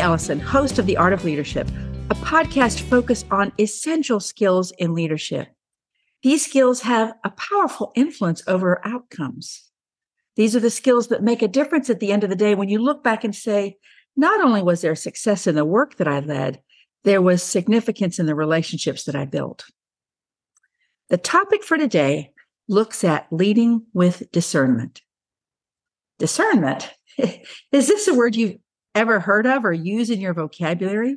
Ellison, host of The Art of Leadership, a podcast focused on essential skills in leadership. These skills have a powerful influence over outcomes. These are the skills that make a difference at the end of the day when you look back and say, not only was there success in the work that I led, there was significance in the relationships that I built. The topic for today looks at leading with discernment. Discernment. Is this a word you've ever heard of or use in your vocabulary?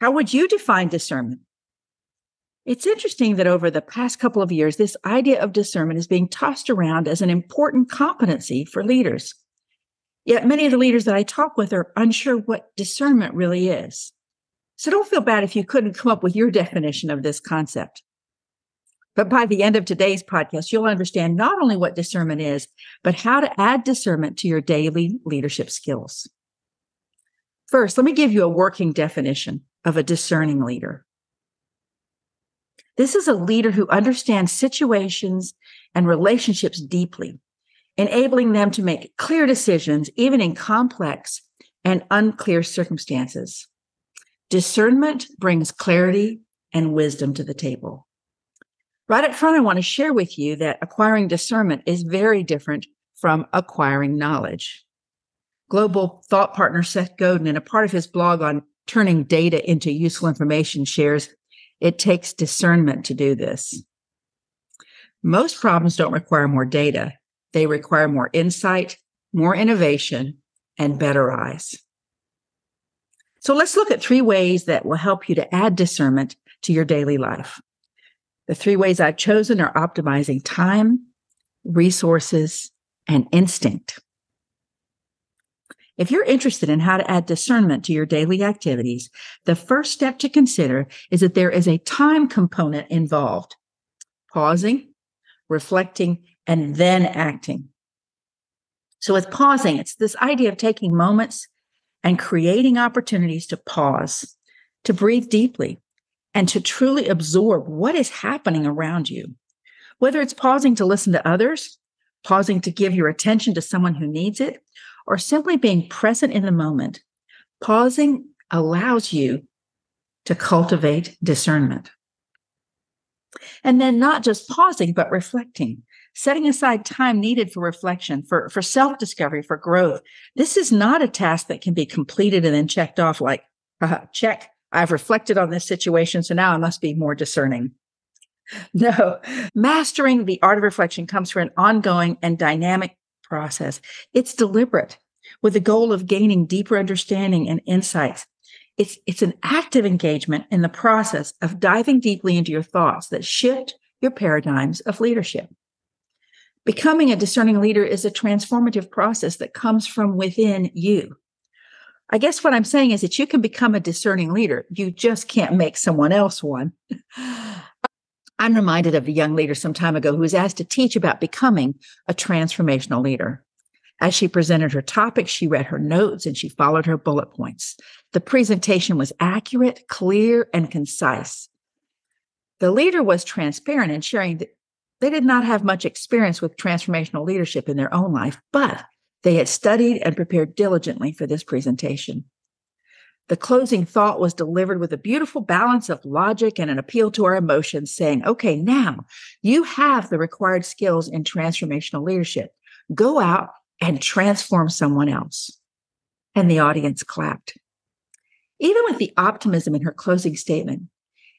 How would you define discernment? It's interesting that over the past couple of years, this idea of discernment is being tossed around as an important competency for leaders. Yet many of the leaders that I talk with are unsure what discernment really is. So don't feel bad if you couldn't come up with your definition of this concept. But by the end of today's podcast, you'll understand not only what discernment is, but how to add discernment to your daily leadership skills. First, let me give you a working definition of a discerning leader. This is a leader who understands situations and relationships deeply, enabling them to make clear decisions, even in complex and unclear circumstances. Discernment brings clarity and wisdom to the table. Right up front, I want to share with you that acquiring discernment is very different from acquiring knowledge. Global thought partner Seth Godin, in a part of his blog on turning data into useful information, shares it takes discernment to do this. Most problems don't require more data, they require more insight, more innovation, and better eyes. So let's look at three ways that will help you to add discernment to your daily life. The three ways I've chosen are optimizing time, resources, and instinct. If you're interested in how to add discernment to your daily activities, the first step to consider is that there is a time component involved. Pausing, reflecting, and then acting. So with pausing, it's this idea of taking moments and creating opportunities to pause, to breathe deeply, and to truly absorb what is happening around you. Whether it's pausing to listen to others, pausing to give your attention to someone who needs it, or simply being present in the moment, pausing allows you to cultivate discernment. And then not just pausing, but reflecting, setting aside time needed for reflection, for, for self discovery, for growth. This is not a task that can be completed and then checked off like, check, I've reflected on this situation, so now I must be more discerning. No, mastering the art of reflection comes from an ongoing and dynamic process. It's deliberate with the goal of gaining deeper understanding and insights. It's, it's an active engagement in the process of diving deeply into your thoughts that shift your paradigms of leadership. Becoming a discerning leader is a transformative process that comes from within you. I guess what I'm saying is that you can become a discerning leader. You just can't make someone else one. I'm reminded of a young leader some time ago who was asked to teach about becoming a transformational leader. As she presented her topic, she read her notes and she followed her bullet points. The presentation was accurate, clear, and concise. The leader was transparent in sharing that they did not have much experience with transformational leadership in their own life, but they had studied and prepared diligently for this presentation. The closing thought was delivered with a beautiful balance of logic and an appeal to our emotions, saying, okay, now you have the required skills in transformational leadership. Go out and transform someone else. And the audience clapped. Even with the optimism in her closing statement,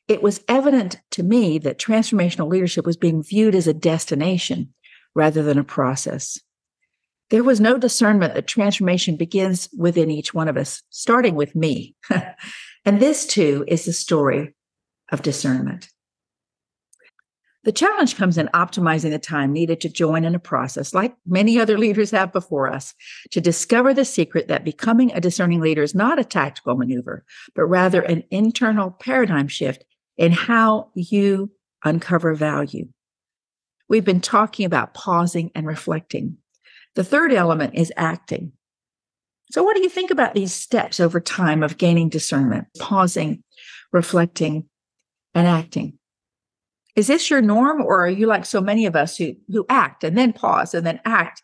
it was evident to me that transformational leadership was being viewed as a destination rather than a process. There was no discernment that transformation begins within each one of us, starting with me. and this too is the story of discernment. The challenge comes in optimizing the time needed to join in a process, like many other leaders have before us, to discover the secret that becoming a discerning leader is not a tactical maneuver, but rather an internal paradigm shift in how you uncover value. We've been talking about pausing and reflecting. The third element is acting. So, what do you think about these steps over time of gaining discernment, pausing, reflecting, and acting? Is this your norm, or are you like so many of us who, who act and then pause and then act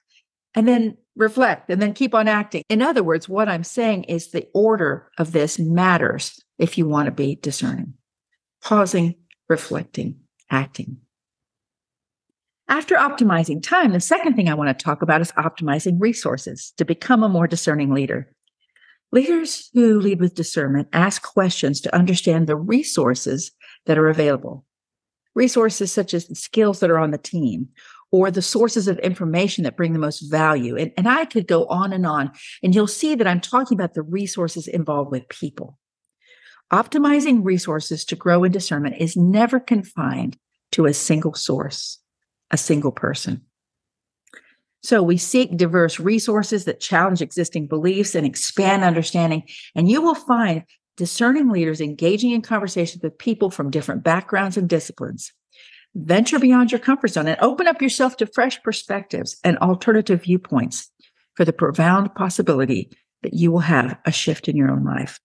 and then reflect, and then keep on acting. In other words, what I'm saying is the order of this matters if you want to be discerning. Pausing, reflecting, acting. After optimizing time, the second thing I want to talk about is optimizing resources to become a more discerning leader. Leaders who lead with discernment ask questions to understand the resources that are available. Resources such as the skills that are on the team or the sources of information that bring the most value. And, and I could go on and on. And you'll see that I'm talking about the resources involved with people. Optimizing resources to grow in discernment is never confined to a single source, a single person. So we seek diverse resources that challenge existing beliefs and expand understanding. And you will find discerning leaders engaging in conversations with people from different backgrounds and disciplines. Venture beyond your comfort zone and open up yourself to fresh perspectives and alternative viewpoints for the profound possibility that you will have a shift in your own life.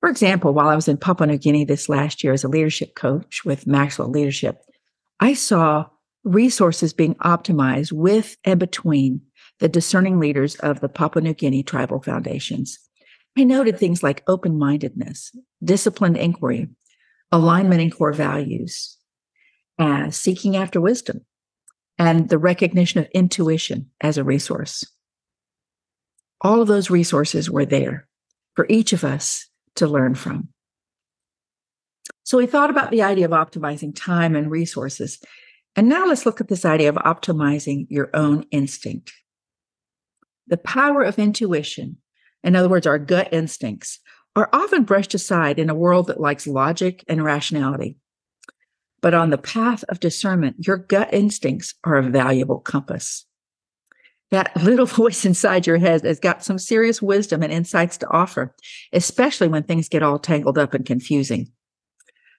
For example, while I was in Papua New Guinea this last year as a leadership coach with Maxwell Leadership, I saw resources being optimized with and between the discerning leaders of the Papua New Guinea tribal foundations. I noted things like open mindedness, disciplined inquiry, alignment in core values, uh, seeking after wisdom, and the recognition of intuition as a resource. All of those resources were there for each of us to learn from. So we thought about the idea of optimizing time and resources and now let's look at this idea of optimizing your own instinct. The power of intuition, in other words, our gut instincts, are often brushed aside in a world that likes logic and rationality. But on the path of discernment, your gut instincts are a valuable compass. That little voice inside your head has got some serious wisdom and insights to offer, especially when things get all tangled up and confusing.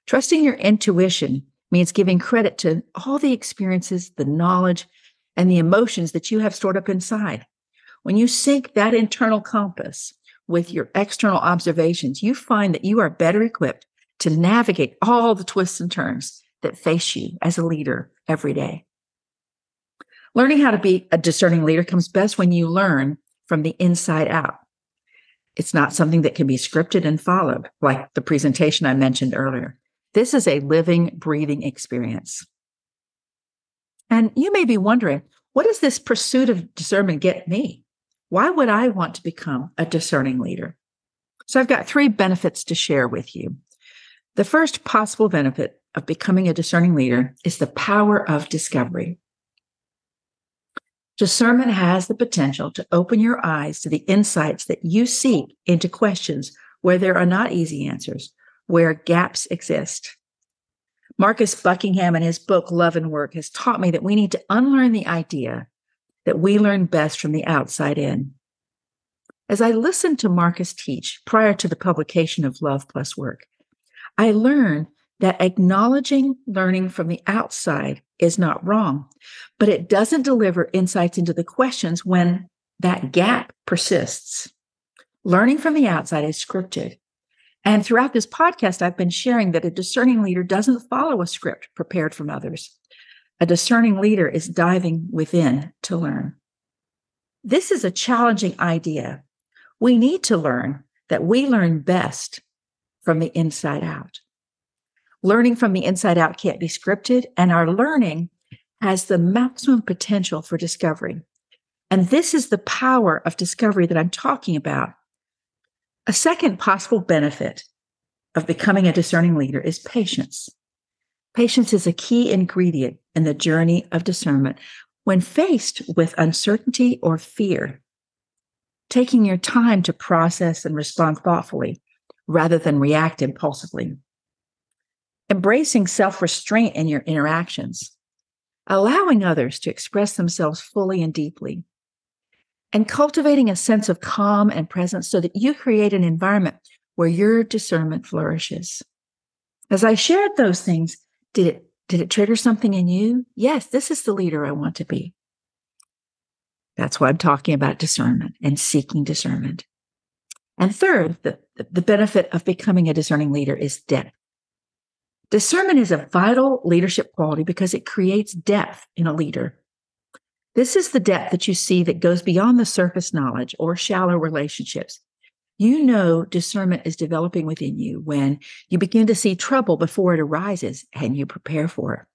Trusting your intuition means giving credit to all the experiences, the knowledge, and the emotions that you have stored up inside. When you sync that internal compass with your external observations, you find that you are better equipped to navigate all the twists and turns that face you as a leader every day. Learning how to be a discerning leader comes best when you learn from the inside out. It's not something that can be scripted and followed, like the presentation I mentioned earlier. This is a living, breathing experience. And you may be wondering, what does this pursuit of discernment get me? Why would I want to become a discerning leader? So I've got three benefits to share with you. The first possible benefit of becoming a discerning leader is the power of discovery. Discernment has the potential to open your eyes to the insights that you seek into questions where there are not easy answers, where gaps exist. Marcus Buckingham in his book Love and Work has taught me that we need to unlearn the idea that we learn best from the outside in. As I listened to Marcus teach prior to the publication of Love Plus Work, I learned that acknowledging learning from the outside is not wrong, but it doesn't deliver insights into the questions when that gap persists. Learning from the outside is scripted and throughout this podcast, I've been sharing that a discerning leader doesn't follow a script prepared from others. A discerning leader is diving within to learn. This is a challenging idea. We need to learn that we learn best from the inside out. Learning from the inside out can't be scripted, and our learning has the maximum potential for discovery. And this is the power of discovery that I'm talking about a second possible benefit of becoming a discerning leader is patience. Patience is a key ingredient in the journey of discernment when faced with uncertainty or fear. Taking your time to process and respond thoughtfully rather than react impulsively. Embracing self restraint in your interactions. Allowing others to express themselves fully and deeply and cultivating a sense of calm and presence so that you create an environment where your discernment flourishes. As I shared those things, did it did it trigger something in you? Yes, this is the leader I want to be. That's why I'm talking about discernment and seeking discernment. And third, the, the benefit of becoming a discerning leader is depth. Discernment is a vital leadership quality because it creates depth in a leader This is the depth that you see that goes beyond the surface knowledge or shallow relationships. You know discernment is developing within you when you begin to see trouble before it arises and you prepare for it.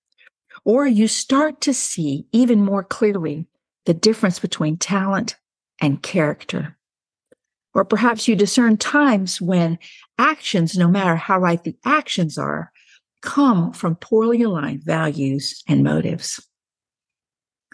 Or you start to see even more clearly the difference between talent and character. Or perhaps you discern times when actions, no matter how right the actions are, come from poorly aligned values and motives.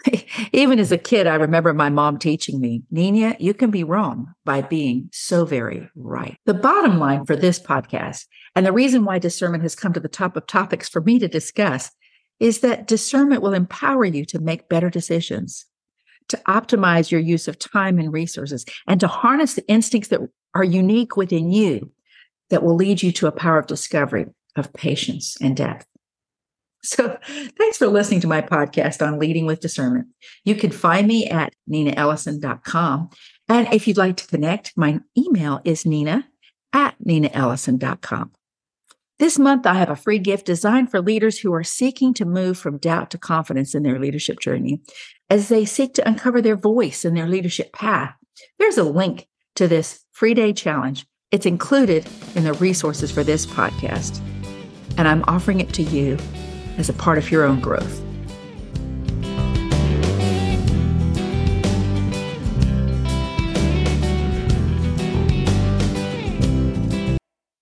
Even as a kid, I remember my mom teaching me, Nina, you can be wrong by being so very right. The bottom line for this podcast, and the reason why discernment has come to the top of topics for me to discuss, is that discernment will empower you to make better decisions, to optimize your use of time and resources, and to harness the instincts that are unique within you that will lead you to a power of discovery, of patience and depth. So thanks for listening to my podcast on leading with discernment. You can find me at ninaellison.com. And if you'd like to connect, my email is nina at ninaellison.com. This month, I have a free gift designed for leaders who are seeking to move from doubt to confidence in their leadership journey as they seek to uncover their voice in their leadership path. There's a link to this free day challenge. It's included in the resources for this podcast. And I'm offering it to you as a part of your own growth.